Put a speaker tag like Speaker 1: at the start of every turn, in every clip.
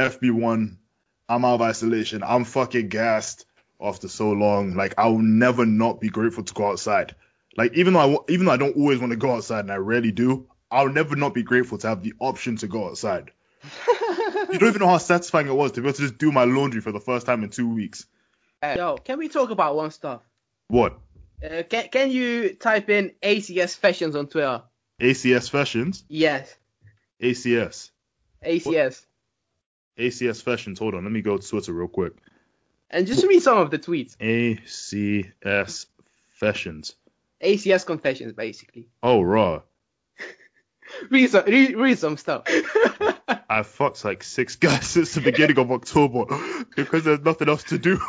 Speaker 1: FB1, I'm out of isolation. I'm fucking gassed after so long. Like I'll never not be grateful to go outside. Like even though I even though I don't always want to go outside and I rarely do, I'll never not be grateful to have the option to go outside. You don't even know how satisfying it was to be able to just do my laundry for the first time in two weeks.
Speaker 2: Yo, can we talk about one stuff?
Speaker 1: What?
Speaker 2: Uh, can can you type in ACS fashions on Twitter?
Speaker 1: ACS Fashions?
Speaker 2: Yes,
Speaker 1: ACS.
Speaker 2: ACS.
Speaker 1: ACS Fashions. Hold on, let me go to Twitter real quick.
Speaker 2: And just read some of the tweets.
Speaker 1: ACS Fashions.
Speaker 2: ACS confessions, basically.
Speaker 1: Oh, raw.
Speaker 2: Read some, read, read some stuff.
Speaker 1: I fucked like six guys since the beginning of October because there's nothing else to do.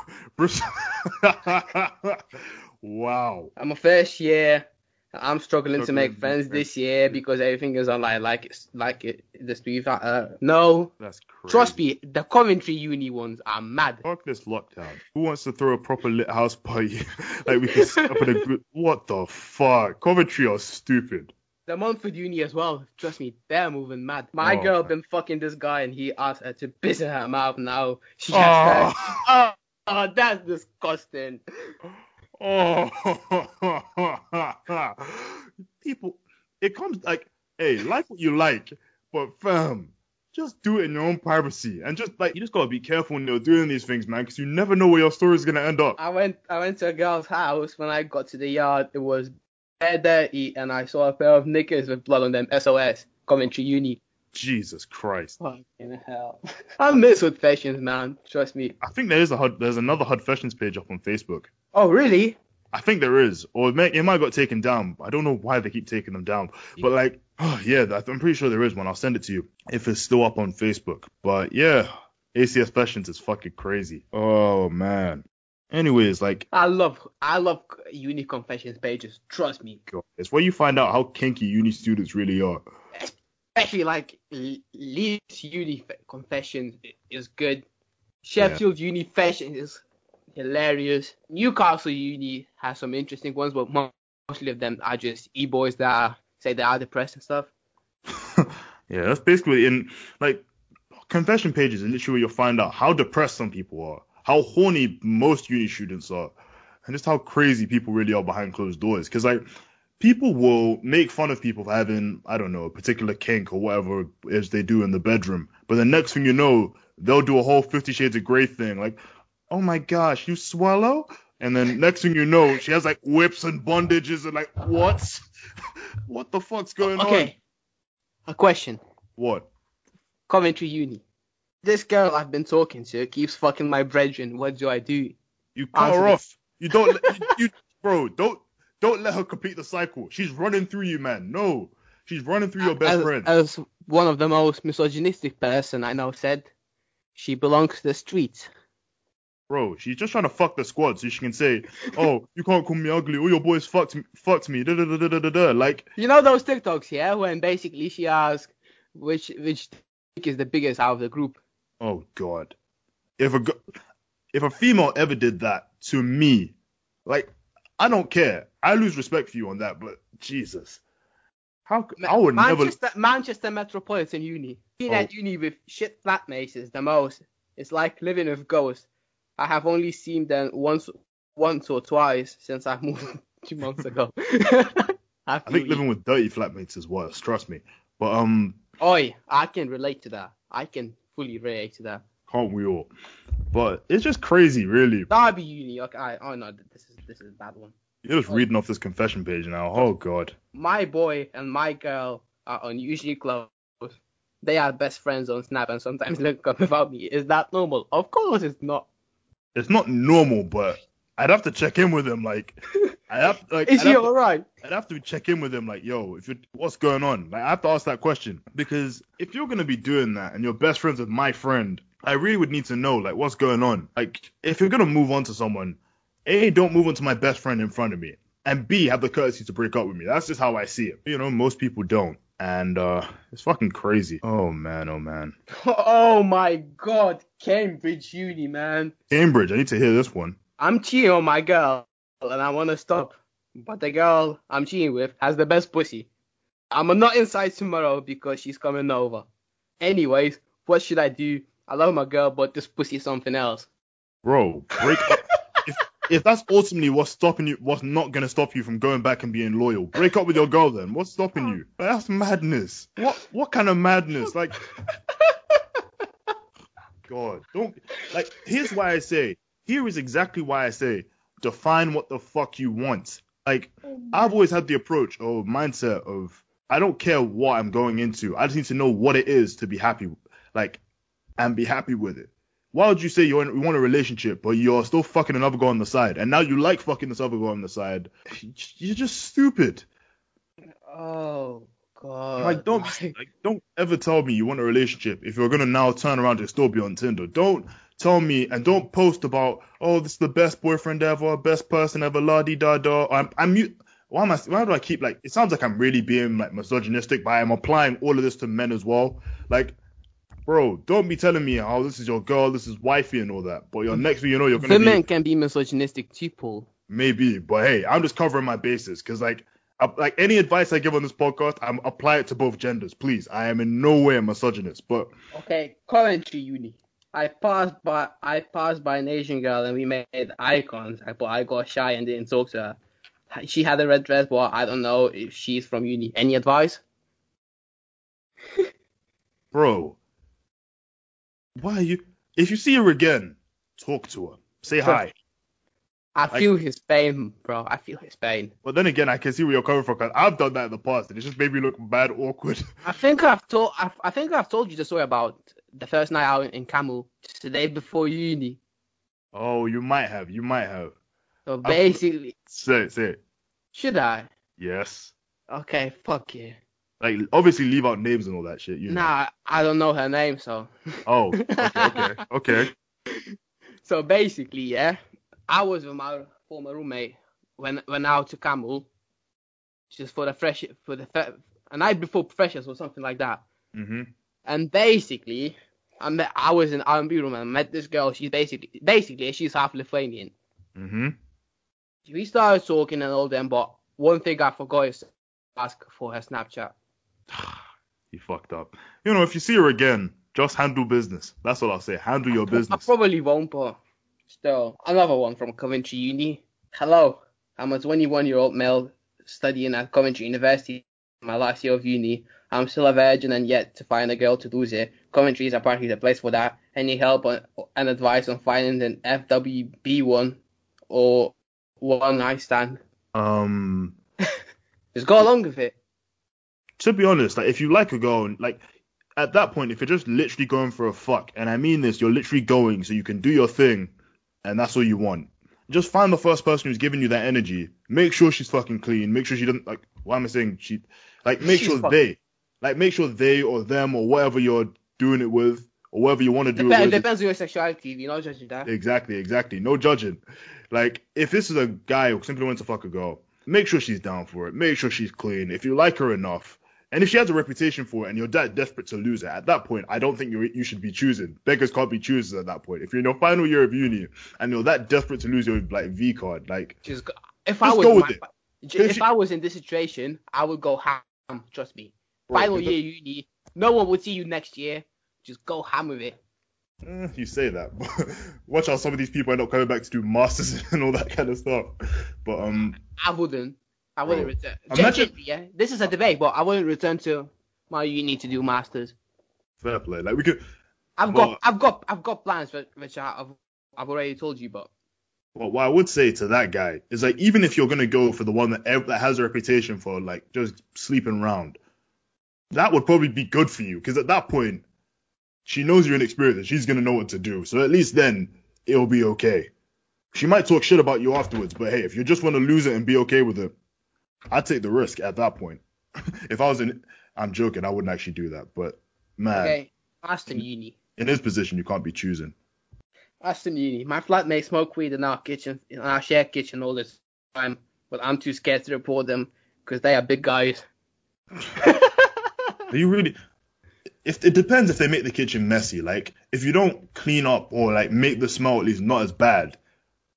Speaker 1: Wow.
Speaker 2: I'm a first year. I'm struggling to make friends this year because everything is online. Like it's like it, the street. Uh, no,
Speaker 1: That's crazy.
Speaker 2: trust me, the Coventry Uni ones are mad.
Speaker 1: Fuck this lockdown. Who wants to throw a proper lit house party? like we can set up in a good. What the fuck? Coventry are stupid.
Speaker 2: De Montfort Uni as well. Trust me, they're moving mad. My
Speaker 1: Oh,
Speaker 2: girl
Speaker 1: man.
Speaker 2: been fucking this guy and he asked her to piss in her mouth. Now she
Speaker 1: Oh.
Speaker 2: has her. Oh, that's disgusting.
Speaker 1: Oh, people, it comes like, hey, like what you like, but fam, just do it in your own privacy, and just like you just gotta be careful when you're doing these things, man, because you never know where your story's gonna end up.
Speaker 2: I went I went to a girl's house. When I got to the yard, it was bare dirty, and I saw a pair of knickers with blood on them. SOS. Coventry Uni.
Speaker 1: Jesus Christ.
Speaker 2: Fucking hell. I miss Hood Fashions, man. Trust me.
Speaker 1: I think there is a HUD, there's another HUD Fashions page up on Facebook.
Speaker 2: Oh, really?
Speaker 1: I think there is, or it, may, it might have got taken down. I don't know why they keep taking them down, but like, oh, yeah, I'm pretty sure there is one. I'll send it to you if it's still up on Facebook. But yeah, ACS Fashions is fucking crazy. Oh man. Anyways, like,
Speaker 2: I love I love Uni Confessions pages. Trust me.
Speaker 1: God, it's where you find out how kinky uni students really are.
Speaker 2: Especially like Leeds Uni Confessions is good. Sheffield Uni Fashions is hilarious. Newcastle Uni has some interesting ones, but mo- mostly of them are just e-boys that are, say they are depressed and stuff.
Speaker 1: yeah, that's basically in like confession pages. And literally, you'll find out how depressed some people are, how horny most uni students are, and just how crazy people really are behind closed doors. Because like people will make fun of people for having I don't know a particular kink or whatever as they do in the bedroom, but the next thing you know, they'll do a whole Fifty Shades of Grey thing, like, oh my gosh, you swallow. And then next thing you know, she has like whips and bondages and like what? what the fuck's going on?
Speaker 2: Okay. A question.
Speaker 1: What?
Speaker 2: Coventry Uni. This girl I've been talking to keeps fucking my brethren. What do I do?
Speaker 1: You cut her off. You don't. let, you, you, bro, don't don't let her complete the cycle. She's running through you, man. No, she's running through your best
Speaker 2: as,
Speaker 1: friend.
Speaker 2: as one of the most misogynistic person I know said, she belongs to the streets.
Speaker 1: Bro, she's just trying to fuck the squad so she can say, "Oh, you can't call me ugly. All your boys fucked me, fucked me." Da, da, da, da, da, da. Like,
Speaker 2: You know those TikToks, yeah, when basically she asks which which is the biggest out of the group.
Speaker 1: oh god, if a if a female ever did that to me, like, I don't care. I lose respect for you on that, but Jesus, how I would never.
Speaker 2: Manchester Manchester Metropolitan Uni. Being at
Speaker 1: Oh.
Speaker 2: uni with shit flatmates is the most. It's like living with ghosts. I have only seen them once once or twice since I moved two months ago. I,
Speaker 1: I think
Speaker 2: you.
Speaker 1: living with dirty flatmates is worse. Trust me. But um,
Speaker 2: Oi, I can relate to that. I can fully relate to that.
Speaker 1: can't we all? But it's just crazy, really.
Speaker 2: Derby Uni. Okay, I, oh no, this is this is a bad one.
Speaker 1: You're just reading off this confession page now. Oh god.
Speaker 2: My boy and my girl are unusually close. They are best friends on Snap and sometimes look up without me. Is that normal? Of course it's not.
Speaker 1: It's not normal, but I'd have to check in with him. Like, I have like
Speaker 2: Is
Speaker 1: I'd,
Speaker 2: he
Speaker 1: have to,
Speaker 2: alright?
Speaker 1: I'd have to check in with him. Like, yo, if you what's going on? Like, I have to ask that question because if you're gonna be doing that and you're best friends with my friend, I really would need to know like what's going on. Like, if you're gonna move on to someone, a don't move on to my best friend in front of me. and B have the courtesy to break up with me. That's just how I see it. You know, most people don't. And uh it's fucking crazy. Oh man, oh man.
Speaker 2: Oh my god, Cambridge Uni, man.
Speaker 1: Cambridge, I need to hear this one.
Speaker 2: I'm cheating on my girl and I want to stop. But the girl I'm cheating with has the best pussy. I'm not inside tomorrow because she's coming over. Anyways, what should I do? I love my girl, but this pussy is something else.
Speaker 1: Bro, break up. If, that's ultimately what's stopping you, what's not gonna stop you from going back and being loyal, break up with your girl then. What's stopping you? That's madness. What what kind of madness? Like, God, don't like. Here's why I say. Here is exactly why I say. Define what the fuck you want. Like, I've always had the approach or mindset of I don't care what I'm going into. I just need to know what it is to be happy, like, and be happy with it. Why would you say you want, a relationship, but you're still fucking another girl on the side, and now you like fucking this other girl on the side? You're just stupid.
Speaker 2: Oh god.
Speaker 1: Like, don't like, don't ever tell me you want a relationship if you're gonna now turn around and still be on Tinder. Don't tell me and don't post about oh this is the best boyfriend ever, best person ever, la di da da. I'm I'm why am I why do I keep like it sounds like I'm really being like misogynistic, but I'm applying all of this to men as well. Like, bro, don't be telling me oh this is your girl, this is wifey and all that. But your mm. next thing you know you're gonna
Speaker 2: Women
Speaker 1: be,
Speaker 2: can be misogynistic too, Paul.
Speaker 1: Maybe, but hey, I'm just covering my bases because like like any advice I give on this podcast, I'm apply it to both genders, please. I am in no way a misogynist, but
Speaker 2: okay, Coventry Uni. I passed by I passed by an Asian girl and we made eye contact, but I got shy and didn't talk to her. She had a red dress, but I don't know if she's from uni. Any advice?
Speaker 1: Bro, why are you? If you see her again, talk to her. Say hi.
Speaker 2: I feel his pain, bro. I feel his pain.
Speaker 1: But then again, I can see where you're coming from. Cause I've done that in the past, and it just made me look bad, awkward.
Speaker 2: I think I've told. I've, I think I've told you the story about the first night out in Camel, just the day before uni.
Speaker 1: Oh, you might have. You might have.
Speaker 2: So basically.
Speaker 1: i say it. Say it.
Speaker 2: Should I?
Speaker 1: Yes.
Speaker 2: Okay. Fuck you.
Speaker 1: Like obviously leave out names and all that shit. You
Speaker 2: nah,
Speaker 1: know.
Speaker 2: I don't know her name, so.
Speaker 1: Oh. Okay. Okay. okay.
Speaker 2: So basically, yeah. I was with my former roommate when went out to Camel, just for the fresh for the a night before freshers or something like that.
Speaker 1: hmm
Speaker 2: And basically, I met I was in R&B room and I met this girl. She's basically basically she's half Lithuanian.
Speaker 1: hmm
Speaker 2: We started talking and all them, but one thing I forgot is to ask for her Snapchat.
Speaker 1: you fucked up. You know, if you see her again, just handle business. That's what I'll say. Handle your business.
Speaker 2: I probably won't, but Still, another one from Coventry Uni. Hello, I'm a 21 year old male studying at Coventry University. My last year of uni. I'm still a virgin and yet to find a girl to lose it. Coventry is apparently the place for that. Any help on, and advice on finding an FWB one or one night stand?
Speaker 1: Um,
Speaker 2: just go along with it.
Speaker 1: To be honest, like if you like a girl, like at that point, if you're just literally going for a fuck, and I mean this, you're literally going so you can do your thing and that's all you want. Just find the first person who's giving you that energy. Make sure she's fucking clean. Make sure she doesn't like. Why am I saying she? Like make she's sure fucking... they, like make sure they or them or whatever you're doing it with or whatever you want to do.
Speaker 2: Dep- it depends on your sexuality. You're not judging that.
Speaker 1: Exactly, exactly. No judging. Like if this is a guy who simply wants to fuck a girl, make sure she's down for it. Make sure she's clean. If you like her enough, and if she has a reputation for it and you're that desperate to lose it, at that point, I don't think you you should be choosing. Beggars can't be choosers at that point. If you're in your final year of uni and you're that desperate to lose your like V card, like
Speaker 2: just go, if just I was my, if, she, I was in this situation, I would go ham. Trust me. Bro, final year uni, no one would see you next year. Just go ham with it.
Speaker 1: Eh, you say that. but Watch out, some of these people end up coming back to do masters and all that kind of stuff. But um,
Speaker 2: I wouldn't. I wouldn't return. Imagine, yeah, this is a debate, but I wouldn't return to my uni to do masters.
Speaker 1: Fair play. Like we could.
Speaker 2: I've got, I've got, I've got plans, which I've, I've already told you about.
Speaker 1: Well, what I would say to that guy is like, even if you're gonna go for the one that that has a reputation for like just sleeping around, that would probably be good for you because at that point, she knows you're inexperienced. She's gonna know what to do. So at least then it'll be okay. She might talk shit about you afterwards, but hey, if you just want to lose it and be okay with it, I'd take the risk at that point. if I was in, I'm joking, I wouldn't actually do that. But man,
Speaker 2: okay, Aston Uni.
Speaker 1: In his position, you can't be choosing.
Speaker 2: Aston Uni. My flatmate smoke weed in our kitchen, in our shared kitchen all this time. but I'm too scared to report them because they are big guys.
Speaker 1: you really if it depends if they make the kitchen messy. Like if you don't clean up or like make the smell at least not as bad.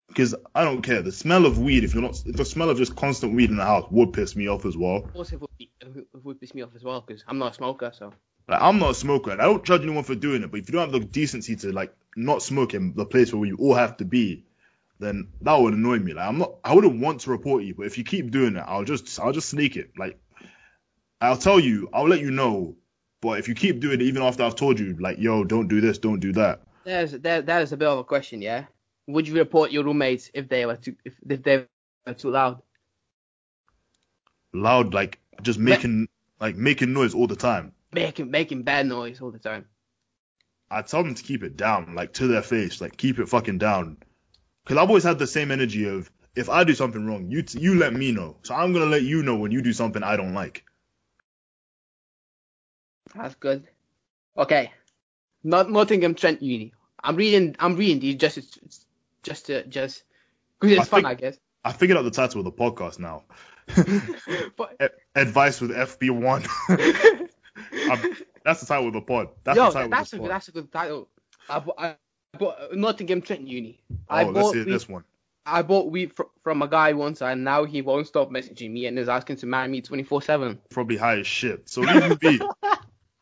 Speaker 1: Because I don't care. The smell of weed, if you're not, if the smell of just constant weed in the house would piss me off as well.
Speaker 2: Also, it would, be, it would piss me off as well because I'm not a smoker, so.
Speaker 1: Like I'm not a smoker, and I don't judge anyone for doing it. But if you don't have the decency to like not smoke in the place where you all have to be, then that would annoy me. Like I'm not, I wouldn't want to report you, but if you keep doing it, I'll just, I'll just sneak it. Like I'll tell you, I'll let you know. But if you keep doing it, even after I've told you, like, yo, don't do this, don't do that.
Speaker 2: There's there, that is a bit of a question, yeah. Would you report your roommates if they were too if, if they were too loud?
Speaker 1: Loud, like just making like making noise all the time.
Speaker 2: Making making bad noise all the time.
Speaker 1: I tell them to keep it down, like to their face, like keep it fucking down. Cause I've always had the same energy of if I do something wrong, you t- you let me know. So I'm gonna let you know when you do something I don't like.
Speaker 2: That's good. Okay. Not Nottingham Trent Uni. I'm reading I'm reading these just just to just because it's I fun, think, I guess.
Speaker 1: I figured out the title of the podcast now. but, Advice with FB1. that's the title of the pod. That's
Speaker 2: yo,
Speaker 1: the title
Speaker 2: that's
Speaker 1: a
Speaker 2: pod. that's a good title. I, I, I bought Nottingham Trent Uni.
Speaker 1: Oh,
Speaker 2: I
Speaker 1: let's see this one.
Speaker 2: I bought weed fr- from a guy once, and now he won't stop messaging me and is asking to marry me 24/7.
Speaker 1: Probably high as shit. So leave be.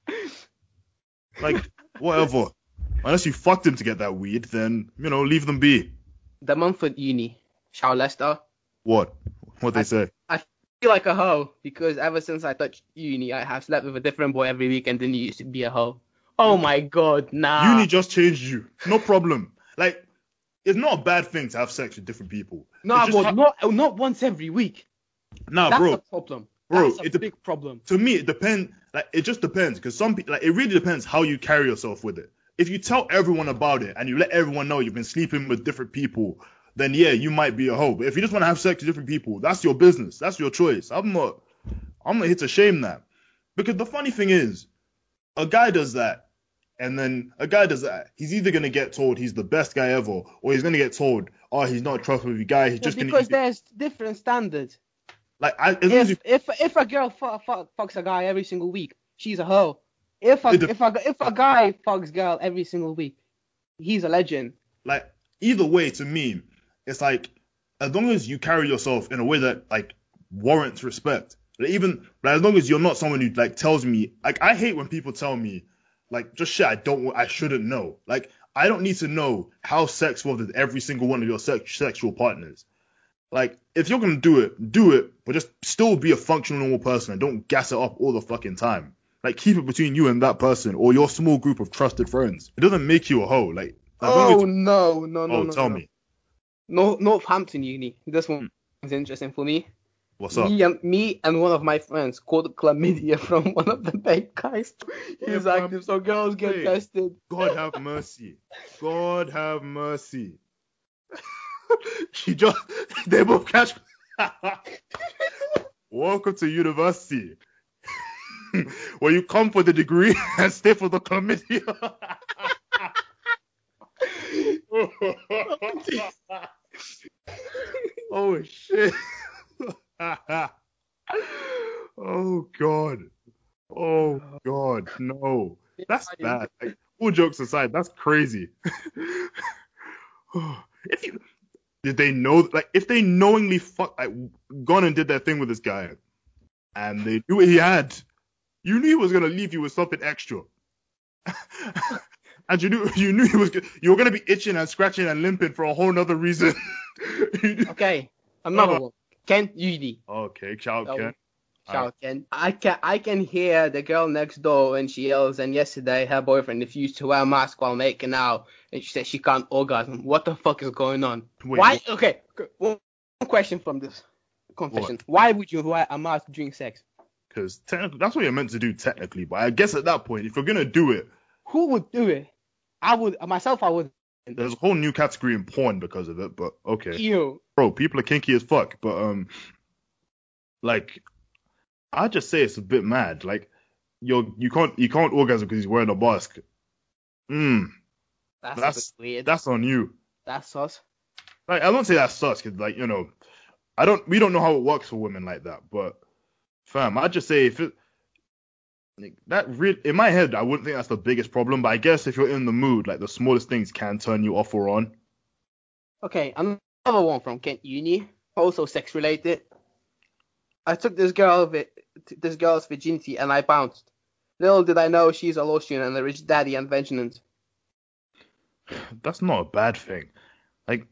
Speaker 1: like whatever. Unless you fucked him to get that weed, then you know leave them be.
Speaker 2: De Montfort Uni, Shaw Lester.
Speaker 1: What? What they
Speaker 2: I,
Speaker 1: say?
Speaker 2: I feel like a hoe because ever since I touched uni, I have slept with a different boy every weekend than you used to be a hoe. Oh my god, nah.
Speaker 1: Uni just changed you. No problem. Like, it's not a bad thing to have sex with different people.
Speaker 2: No, nah, ha- not not once every week.
Speaker 1: Nah,
Speaker 2: That's
Speaker 1: bro.
Speaker 2: That's a problem.
Speaker 1: Bro,
Speaker 2: That's a
Speaker 1: it's a
Speaker 2: big problem.
Speaker 1: To me, it depends. Like, it just depends because some people, like, it really depends how you carry yourself with it. If you tell everyone about it and you let everyone know you've been sleeping with different people, then yeah, you might be a hoe. But if you just want to have sex with different people, that's your business. That's your choice. I'm not, I'm not here to shame that. Because the funny thing is, a guy does that, and then a guy does that. He's either gonna get told he's the best guy ever, or he's gonna get told, oh, he's not a trustworthy guy. He's just
Speaker 2: because
Speaker 1: gonna.
Speaker 2: there's different standards.
Speaker 1: Like, I,
Speaker 2: if,
Speaker 1: you...
Speaker 2: if if a girl fuck, fuck, fucks a guy every single week, she's a hoe. If a, if a if a guy fucks girl every single week, he's a legend.
Speaker 1: Like either way, to me, it's like as long as you carry yourself in a way that like warrants respect. Like, even like, as long as you're not someone who like tells me like I hate when people tell me like just shit I don't I shouldn't know. Like I don't need to know how sex was with every single one of your sex, sexual partners. Like if you're gonna do it, do it, but just still be a functional normal person and don't gas it up all the fucking time. Like keep it between you and that person or your small group of trusted friends. It doesn't make you a hoe. Like
Speaker 2: oh no no no
Speaker 1: oh
Speaker 2: no,
Speaker 1: tell
Speaker 2: no.
Speaker 1: me
Speaker 2: no, Northampton Uni. This one hmm. is interesting for me.
Speaker 1: What's up?
Speaker 2: Me and, me and one of my friends caught chlamydia from one of the bad guys. He's yeah, active, so girls get Wait, tested.
Speaker 1: God have mercy. God have mercy. she just, they both catch. Welcome to university. Where you come for the degree and stay for the chlamydia. oh shit. oh god. Oh god, no. That's bad. Like, all jokes aside, that's crazy. if you did they know like if they knowingly fuck like gone and did that thing with this guy and they knew what he had, you knew he was gonna leave you with something extra. and you knew you knew he was you were gonna be itching and scratching and limping for a whole nother reason.
Speaker 2: okay, another uh, one. Kent Uni.
Speaker 1: Okay, ciao oh, Ken.
Speaker 2: Ciao right. Ken. I can I can hear the girl next door when she yells. And yesterday her boyfriend refused to wear a mask while making out, and she said she can't orgasm. What the fuck is going on? Wait, Why? What? Okay, one question from this confession. What? Why would you wear a mask during sex?
Speaker 1: Because technically, that's what you're meant to do technically. But I guess at that point, if you're gonna do it,
Speaker 2: who would do it? I would myself. I would.
Speaker 1: There's a whole new category in porn because of it, but okay.
Speaker 2: Ew.
Speaker 1: Bro, people are kinky as fuck, but um, like, I just say it's a bit mad. Like, you're you can't you can't orgasm because he's wearing a mask. Hmm.
Speaker 2: That's, that's weird.
Speaker 1: That's on you.
Speaker 2: That's sus.
Speaker 1: Like, I don't say that's sus because like you know, I don't. We don't know how it works for women like that, but fam, I just say if it like, that real in my head, I wouldn't think that's the biggest problem. But I guess if you're in the mood, like the smallest things can turn you off or on.
Speaker 2: Okay, another one from Kent Uni, also sex related. I took this girl this girl's virginity and I bounced. Little did I know she's a student and a rich daddy and vengeance.
Speaker 1: That's not a bad thing. Like,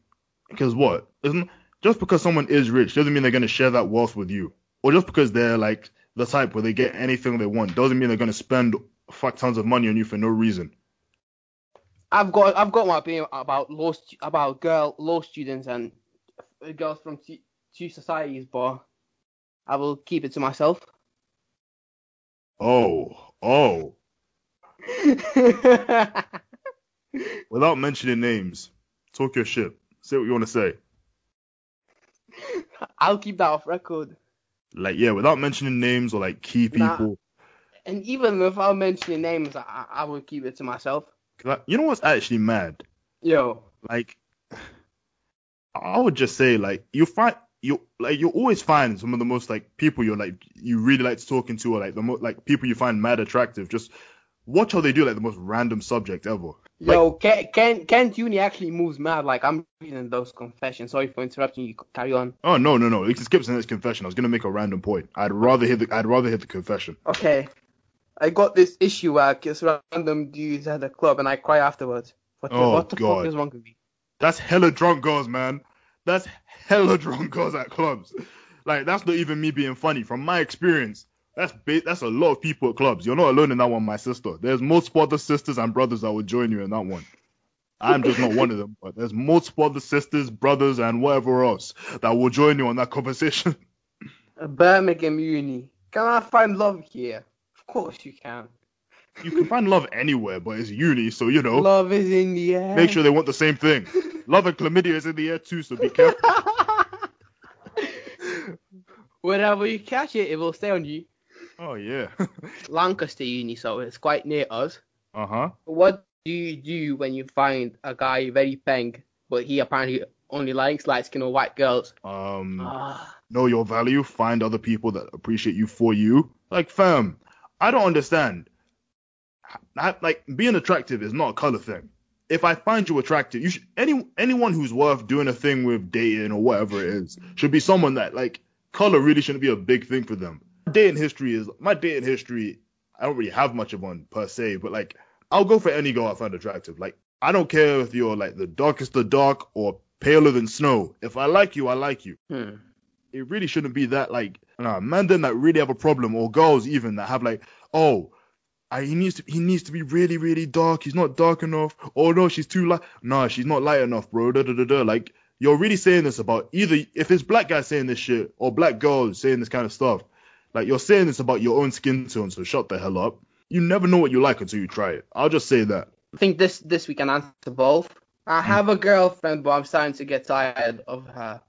Speaker 1: because what? Isn't just because someone is rich doesn't mean they're gonna share that wealth with you, or just because they're like the type where they get anything they want doesn't mean they're gonna spend fuck tons of money on you for no reason.
Speaker 2: I've got I've got my opinion about law about girl law students and girls from two, two societies, but I will keep it to myself.
Speaker 1: Oh, oh. Without mentioning names, talk your shit. Say what you want to say.
Speaker 2: I'll keep that off record.
Speaker 1: Like, yeah, without mentioning names or like key people. Nah.
Speaker 2: And even without mentioning names, I, I would keep it to myself.
Speaker 1: I, you know what's actually mad?
Speaker 2: Yo.
Speaker 1: Like, I would just say, like, you find you like you always find some of the most like people you're like you really like talking to or like the most like people you find mad attractive. Just watch how they do like the most random subject ever.
Speaker 2: Yo, like, Kent Kent Uni actually moves mad. Like I'm reading those confessions. Sorry for interrupting you. Carry on.
Speaker 1: Oh no no no! It skips in this confession. I was gonna make a random point. I'd rather hear the I'd rather hear the confession.
Speaker 2: Okay. I got this issue where it's random dudes at the club and I cry afterwards. What the, oh, what the God. fuck is wrong with me?
Speaker 1: That's hella drunk girls, man. That's hella drunk girls at clubs. Like that's not even me being funny. From my experience, that's that's a lot of people at clubs. You're not alone in that one, my sister. There's multiple other sisters and brothers that will join you in that one. I'm just not one of them, but there's multiple other sisters, brothers, and whatever else that will join you on that conversation.
Speaker 2: Birmingham Uni. Can I find love here? Of course you can.
Speaker 1: You can find love anywhere, but it's uni, so you know.
Speaker 2: Love is in the air.
Speaker 1: Make sure they want the same thing. love and chlamydia is in the air too, so be careful.
Speaker 2: Whenever you catch it, it will stay on you.
Speaker 1: Oh yeah.
Speaker 2: Lancaster Uni, so it's quite near us.
Speaker 1: Uh huh.
Speaker 2: What do you do when you find a guy very peng, but he apparently only likes light skin or white girls?
Speaker 1: Um, ah. know your value. Find other people that appreciate you for you. Like, fam, I don't understand. I, like being attractive is not a color thing. If I find you attractive, you should any anyone who's worth doing a thing with dating or whatever it is should be someone that like color really shouldn't be a big thing for them. Dating history is my dating history. I don't really have much of one per se, but like I'll go for any girl I find attractive. Like I don't care if you're like the darkest of dark or paler than snow. If I like you, I like you.
Speaker 2: Hmm.
Speaker 1: It really shouldn't be that like nah, men then that really have a problem or girls even that have like oh I, he needs to he needs to be really really dark. He's not dark enough. Oh no, she's too light. No, she's not light enough, bro. Da, da, da, da. Like you're really saying this about either if it's black guys saying this shit or black girls saying this kind of stuff. Like you're saying this about your own skin tone, so shut the hell up. You never know what you like until you try it. I'll just say that.
Speaker 2: I think this this we can answer both. I hmm. have a girlfriend, but I'm starting to get tired of her.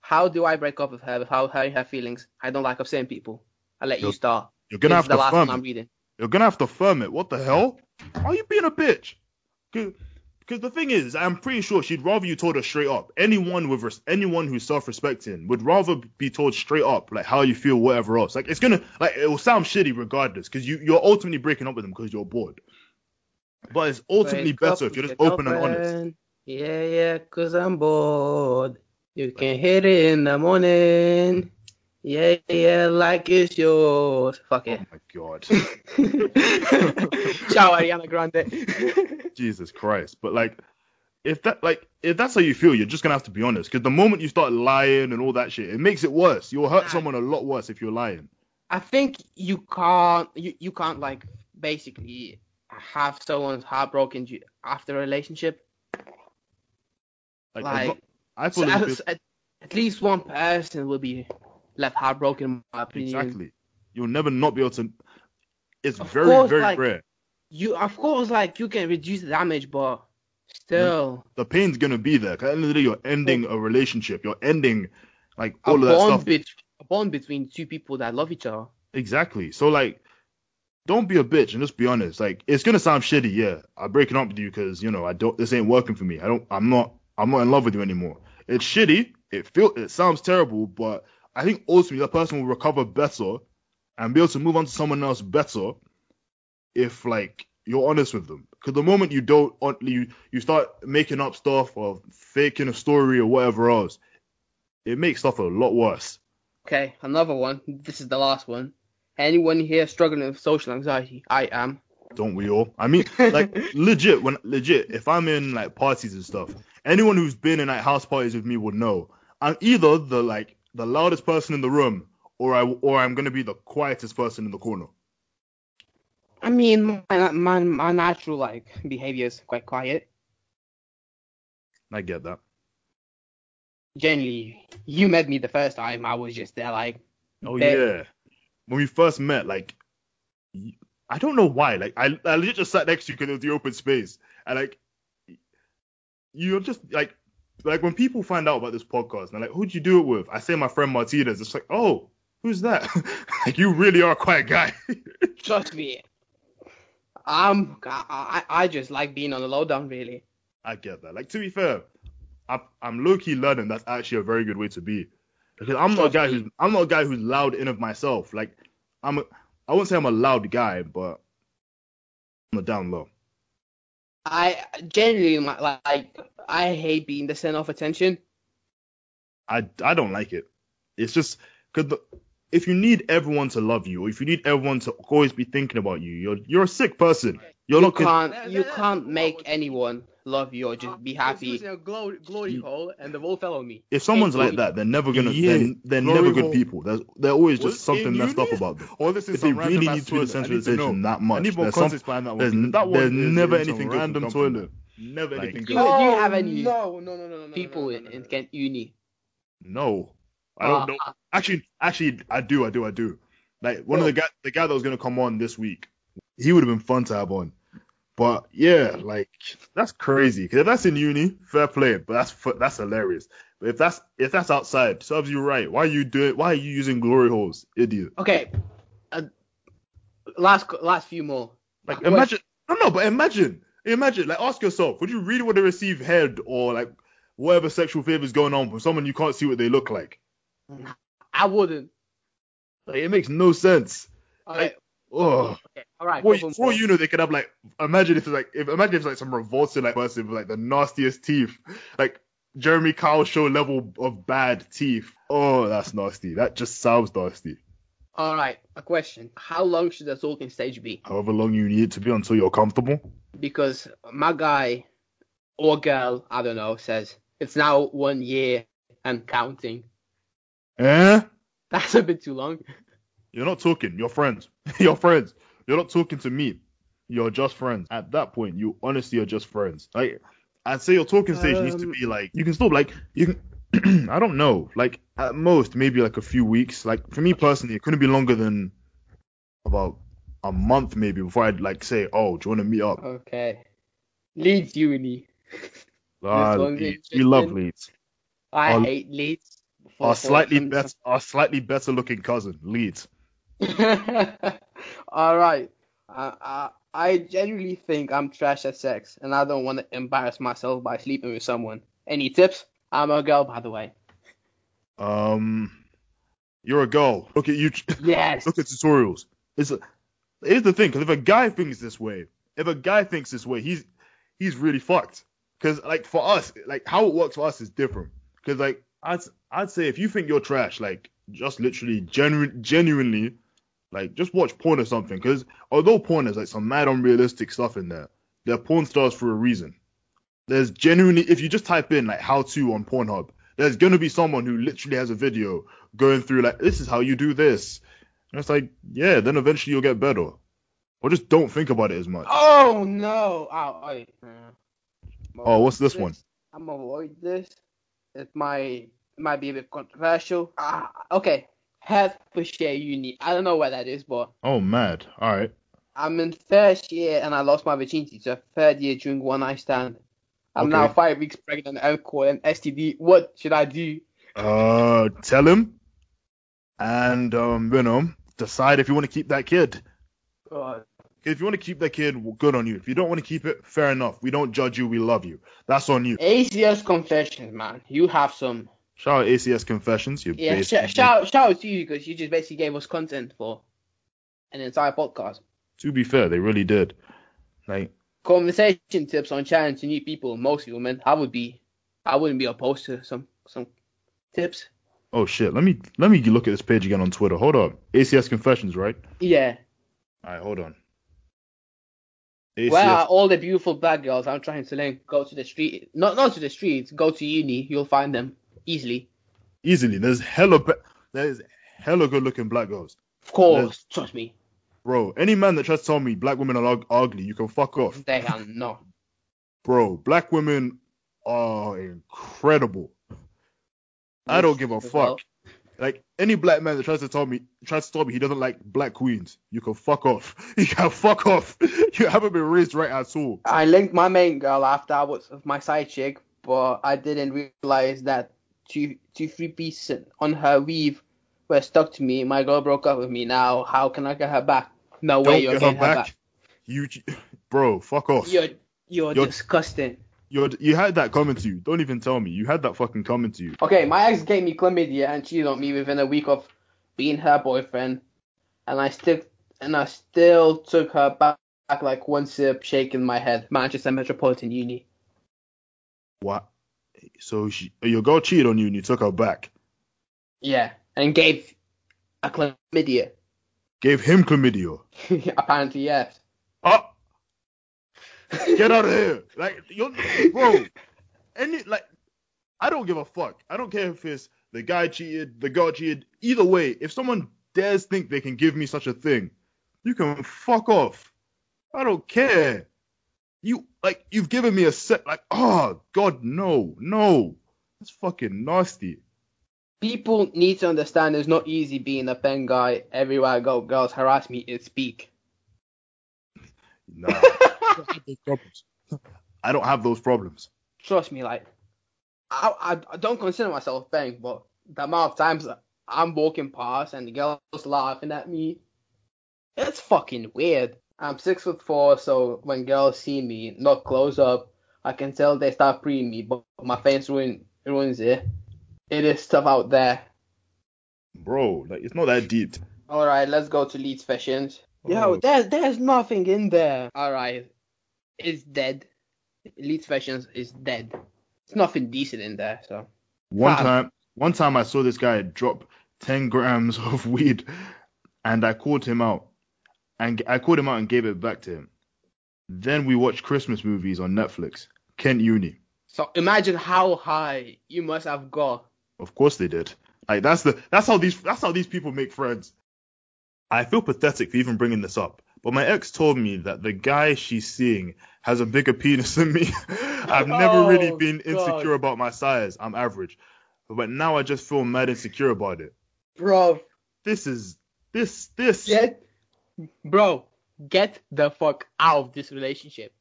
Speaker 2: How do I break up with her without hurting her feelings? I don't like upsetting people. I let you're, you start.
Speaker 1: You're gonna
Speaker 2: this
Speaker 1: have to firm
Speaker 2: one I'm reading.
Speaker 1: You're gonna have to firm it. What the hell? Why are you being a bitch? Because the thing is, I'm pretty sure she'd rather you told her straight up. Anyone with res- anyone who's self-respecting would rather be told straight up, like how you feel, whatever else. Like it's gonna, like it will sound shitty regardless, because you you're ultimately breaking up with them because you're bored. But it's ultimately Break better if you're just open and honest.
Speaker 2: Yeah, yeah, cause I'm bored. You can hit it in the morning. Yeah, yeah, like it's yours. Fuck oh it.
Speaker 1: Oh my god.
Speaker 2: Shout Ariana Grande.
Speaker 1: Jesus Christ. But like, if that like if that's how you feel, you're just gonna have to be honest. Because the moment you start lying and all that shit, it makes it worse. You'll hurt someone a lot worse if you're lying.
Speaker 2: I think you can't you, you can't like basically have someone's heart broken after a relationship. Like, like I feel so at, at least one person will be left heartbroken, in my opinion.
Speaker 1: Exactly. You'll never not be able to. It's of very, course, very
Speaker 2: like,
Speaker 1: rare.
Speaker 2: You, of course, like you can reduce the damage, but still.
Speaker 1: The, pain's gonna be there. Cause at the end of the day, you're ending a relationship. You're ending like all of that stuff.
Speaker 2: Be- a bond between two people that love each other.
Speaker 1: Exactly. So like, don't be a bitch and just be honest. Like, it's gonna sound shitty, yeah. I'm breaking up with you because you know I don't. This ain't working for me. I don't. I'm not. I'm not in love with you anymore. It's shitty, it feel it sounds terrible, but I think ultimately that person will recover better and be able to move on to someone else better if like you're honest with them. Because the moment you don't, you you start making up stuff or faking a story or whatever else, it makes stuff a lot worse.
Speaker 2: Okay, another one. This is the last one. Anyone here struggling with social anxiety? I am.
Speaker 1: Don't we all? I mean, like legit, when legit, if I'm in like parties and stuff, anyone who's been in like house parties with me would know. I'm either the like the loudest person in the room, or I or I'm gonna be the quietest person in the corner.
Speaker 2: I mean, my my, my natural like behavior is quite quiet.
Speaker 1: I get that.
Speaker 2: Generally, you met me the first time. I was just there like.
Speaker 1: Oh yeah. When we first met, like, I don't know why. Like, I I legit just sat next to you because it was the open space, and like, you're just like, like when people find out about this podcast, they're like, who'd you do it with? I say my friend Martinez. It's like, oh, who's that? like, you really are a quiet guy.
Speaker 2: Trust me. Um, I, I just like being on the lowdown, really.
Speaker 1: I get that. Like to be fair, I'm, I'm low key learning that's actually a very good way to be. Because I'm not a guy who's I'm not a guy who's loud in of myself. Like I'm a, I wouldn't say I'm a loud guy, but I'm a down low.
Speaker 2: I generally like I hate being the center of attention.
Speaker 1: I I don't like it. It's just because if you need everyone to love you, or if you need everyone to always be thinking about you, you're you're a sick person. You're
Speaker 2: you
Speaker 1: not
Speaker 2: can't you can't make anyone love you or just be happy. a glory, glory hole and the fell on me.
Speaker 1: If someone's like that, they're never gonna yeah. they're, they're never good hole. people. There's they're always just something messed up about them.
Speaker 3: Or this is if they really need to be the center of attention
Speaker 1: that much,
Speaker 3: I need more
Speaker 1: context
Speaker 3: behind that
Speaker 1: one. There's, there's never anything good random toilet. Never like, anything good.
Speaker 2: Do you, do you have any no, no, no, no, no, people no, no, no, no, in Kent Uni?
Speaker 1: No, I don't uh, know. Actually, actually, I do, I do, I do. Like one of the guy, the guy that was gonna come on this week, he would have been fun to have on. But yeah, like that's crazy. Cause if that's in uni, fair play. But that's that's hilarious. But if that's if that's outside, serves you right. Why are you doing? Why are you using glory holes, idiot?
Speaker 2: Okay. Uh, last last few more.
Speaker 1: Like imagine. No, no, but imagine. Imagine. Like ask yourself, would you really want to receive head or like whatever sexual favors going on from someone you can't see what they look like?
Speaker 2: I wouldn't.
Speaker 1: Like, it makes no sense.
Speaker 2: Okay.
Speaker 1: Like, oh.
Speaker 2: Okay. All right.
Speaker 1: For, for you know, they could have like imagine if it's like if imagine if it's like some revolting like person with like the nastiest teeth, like Jeremy Kyle show level of bad teeth. Oh, that's nasty. That just sounds nasty.
Speaker 2: All right, a question. How long should the talking stage be?
Speaker 1: However long you need it to be until you're comfortable.
Speaker 2: Because my guy or girl, I don't know, says it's now one year and counting.
Speaker 1: Eh?
Speaker 2: That's a bit too long.
Speaker 1: You're not talking. You're friends. you're friends. You're not talking to me. You're just friends. At that point, you honestly are just friends. Like I'd say your talking stage um, needs to um, be like you can still like you can. I don't know. Like at most maybe like a few weeks. Like for me personally, it couldn't be longer than about a month maybe before I'd like say, oh, do you want to meet up?
Speaker 2: Okay. Leeds Uni.
Speaker 1: Ah, Leeds. We love Leeds.
Speaker 2: I our, hate Leeds.
Speaker 1: Our slightly better, our slightly better looking cousin, Leeds.
Speaker 2: All right. Uh, uh, I genuinely think I'm trash at sex, and I don't want to embarrass myself by sleeping with someone. Any tips? I'm a girl, by the way.
Speaker 1: Um, you're a girl. Look at you.
Speaker 2: Yes.
Speaker 1: look at tutorials. It's a, here's the thing, because if a guy thinks this way, if a guy thinks this way, he's he's really fucked. Because like for us, like how it works for us is different. Because like I'd I'd say if you think you're trash, like just literally genu- genuinely, like just watch porn or something. Because although porn is like some mad unrealistic stuff in there, they're porn stars for a reason. There's genuinely, if you just type in like how to on Pornhub, there's gonna be someone who literally has a video going through like this is how you do this. And it's like, yeah, then eventually you'll get better. Or just don't think about it as much.
Speaker 2: Oh no! Oh, wait.
Speaker 1: oh what's this, this one?
Speaker 2: I'm gonna avoid this. It might might be a bit controversial. Ah, okay. Hertfordshire Uni. I don't know where that is, but.
Speaker 1: Oh, mad. All right.
Speaker 2: I'm in first year and I lost my virginity. So third year during one night stand. I'm okay. now five weeks pregnant and caught an STD. What should I do?
Speaker 1: Uh, tell him, and um, you know, decide if you want to keep that kid.
Speaker 2: God.
Speaker 1: If you want to keep that kid, good on you. If you don't want to keep it, fair enough. We don't judge you. We love you. That's on you.
Speaker 2: ACS confessions, man. You have some
Speaker 1: Shout out ACS Confessions. You
Speaker 2: yeah, sh- shout shout out to you because you just basically gave us content for an entire podcast.
Speaker 1: To be fair, they really did. Like
Speaker 2: conversation tips on chatting to new people, mostly women. I would be, I wouldn't be opposed to some some tips.
Speaker 1: Oh shit! Let me let me look at this page again on Twitter. Hold on. ACS Confessions, right?
Speaker 2: Yeah.
Speaker 1: All right, hold on.
Speaker 2: ACS. Where are all the beautiful black girls I'm trying to link? Go to the street, not not to the streets. Go to uni. You'll find them easily.
Speaker 1: Easily. There's hella there's hella good looking black girls.
Speaker 2: Of course, there's, trust me.
Speaker 1: Bro, any man that tries to tell me black women are ugly, you can fuck off.
Speaker 2: They are not.
Speaker 1: Bro, black women are incredible. I don't give a fuck. Like any black man that tries to tell me, tries to tell me he doesn't like black queens, you can fuck off. You can fuck off. You haven't been raised right at all.
Speaker 2: I linked my main girl after I was my side chick, but I didn't realize that two two three pieces on her weave were stuck to me. My girl broke up with me. Now how can I get her back? No
Speaker 1: don't
Speaker 2: way you're
Speaker 1: get
Speaker 2: getting
Speaker 1: her back. her back. You, bro, fuck off.
Speaker 2: You're you're, you're disgusting.
Speaker 1: You you had that coming to you. Don't even tell me. You had that fucking coming to you.
Speaker 2: Okay, my ex gave me chlamydia and cheated on me within a week of being her boyfriend, and I still and I still took her back like one sip, shaking my head. Manchester Metropolitan Uni.
Speaker 1: What? So she, your girl cheated on you and you took her back?
Speaker 2: Yeah, and gave a chlamydia.
Speaker 1: Gave him chlamydia?
Speaker 2: Apparently, yes.
Speaker 1: Oh, Get out of here. Like, you're, bro, any, like, I don't give a fuck. I don't care if it's the guy cheated, the girl cheated. Either way, if someone dares think they can give me such a thing, you can fuck off. I don't care. You, like, you've given me a set, like, oh, God, no, no. That's fucking nasty.
Speaker 2: People need to understand it's not easy being a pen guy. Everywhere I go, girls harass me and speak.
Speaker 1: Nah. I don't have those problems.
Speaker 2: Trust me, like I, I, I don't consider myself bang, but the amount of times I'm walking past and the girls laughing at me, it's fucking weird. I'm six foot four, so when girls see me not close up, I can tell they start preing me, but my face ruin, ruins it. It is stuff out there.
Speaker 1: Bro, like it's not that deep.
Speaker 2: Alright, let's go to Leeds Fashions. Oh. Yo, there's there's nothing in there. Alright, it's dead. Leeds Fashions is dead. It's nothing decent in there. So
Speaker 1: one time, one time I saw this guy drop 10 grams of weed, and I called him out, and I called him out and gave it back to him. Then we watched Christmas movies on Netflix. Kent Uni.
Speaker 2: So imagine how high you must have got.
Speaker 1: Of course they did. Like that's the that's how these that's how these people make friends. I feel pathetic for even bringing this up, but my ex told me that the guy she's seeing has a bigger penis than me. I've never oh, really been insecure God. about my size. I'm average. But now I just feel mad insecure about it.
Speaker 2: Bro.
Speaker 1: This is this this
Speaker 2: Get bro, get the fuck out of this relationship.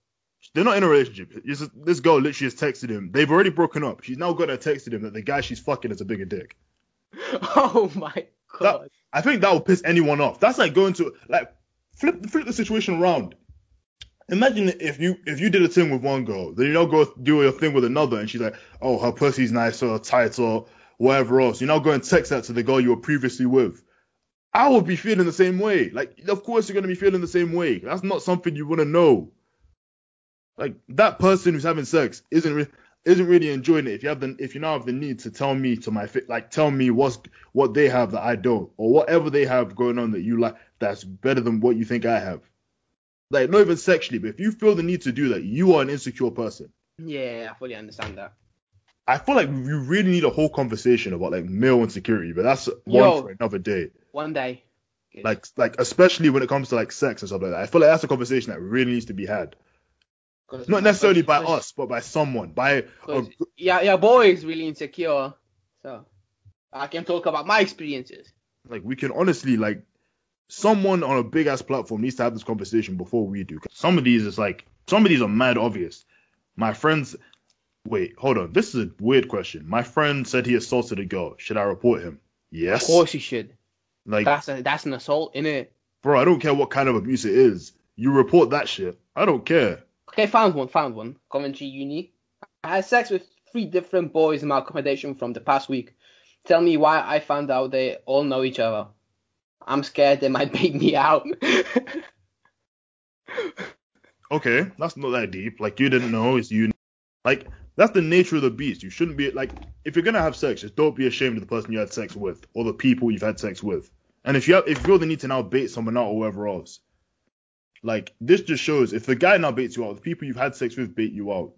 Speaker 1: They're not in a relationship. This, this girl literally has texted him. They've already broken up. She's now got her texted him that the guy she's fucking is a bigger dick.
Speaker 2: Oh my god.
Speaker 1: That, I think that would piss anyone off. That's like going to like flip flip the situation around. Imagine if you if you did a thing with one girl, then you now go do your thing with another, and she's like, oh, her pussy's nicer, tighter, or whatever else. You now go and text that to the girl you were previously with. I would be feeling the same way. Like, of course you're gonna be feeling the same way. That's not something you wanna know. Like that person who's having sex isn't re- isn't really enjoying it. If you have the if you now have the need to tell me to my fit, like tell me what's what they have that I don't, or whatever they have going on that you like that's better than what you think I have like not even sexually, but if you feel the need to do that, you are an insecure person.
Speaker 2: Yeah, I fully understand that.
Speaker 1: I feel like we really need a whole conversation about like male insecurity, but that's Yo, one for another day.
Speaker 2: One day.
Speaker 1: Like like especially when it comes to like sex and stuff like that. I feel like that's a conversation that really needs to be had. Not necessarily by us, but by someone. By a,
Speaker 2: yeah, yeah, boy is really insecure, so I can talk about my experiences.
Speaker 1: Like we can honestly like someone on a big ass platform needs to have this conversation before we do. Some of these is like some of these are mad obvious. My friends wait, hold on. This is a weird question. My friend said he assaulted a girl. Should I report him? Yes.
Speaker 2: Of course you should. Like that's a, that's an assault, it?
Speaker 1: Bro, I don't care what kind of abuse it is. You report that shit. I don't care.
Speaker 2: Okay, found one, found one. Coventry Uni. I had sex with three different boys in my accommodation from the past week. Tell me why I found out they all know each other. I'm scared they might beat me out.
Speaker 1: okay, that's not that deep. Like you didn't know, it's you. Like that's the nature of the beast. You shouldn't be like if you're gonna have sex, just don't be ashamed of the person you had sex with or the people you've had sex with. And if you have, if you feel the need to now bait someone out or whoever else, like this just shows if the guy now baits you out, the people you've had sex with bait you out,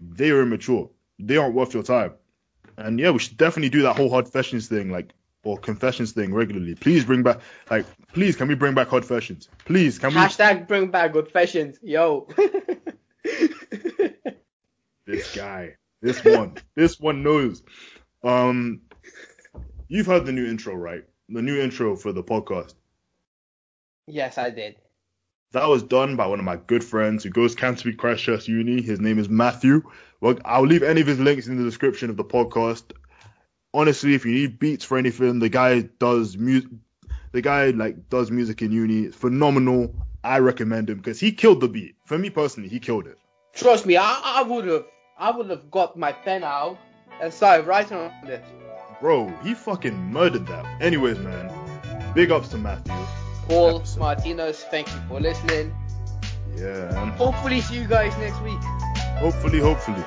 Speaker 1: they are immature. They aren't worth your time. And yeah, we should definitely do that whole hard fashions thing, like or confessions thing regularly. Please bring back, like, please can we bring back hot fashions? Please can we?
Speaker 2: Hashtag bring back good fashions, yo.
Speaker 1: this guy, this one, this one knows. Um, you've heard the new intro, right? The new intro for the podcast.
Speaker 2: Yes, I did.
Speaker 1: That was done by one of my good friends who goes to Canterbury Christ Church Uni. His name is Matthew. Well, I'll leave any of his links in the description of the podcast. Honestly, if you need beats for anything, the guy does music. The guy like does music in uni. It's phenomenal. I recommend him because he killed the beat. For me personally, he killed it.
Speaker 2: Trust me, I, I would have, I would have got my pen out and started writing on this.
Speaker 1: Bro, he fucking murdered that. Anyways, man, big ups to Matthew.
Speaker 2: Paul episode. Martinez, thank you for listening.
Speaker 1: Yeah.
Speaker 2: Hopefully see you guys next week.
Speaker 1: Hopefully, hopefully.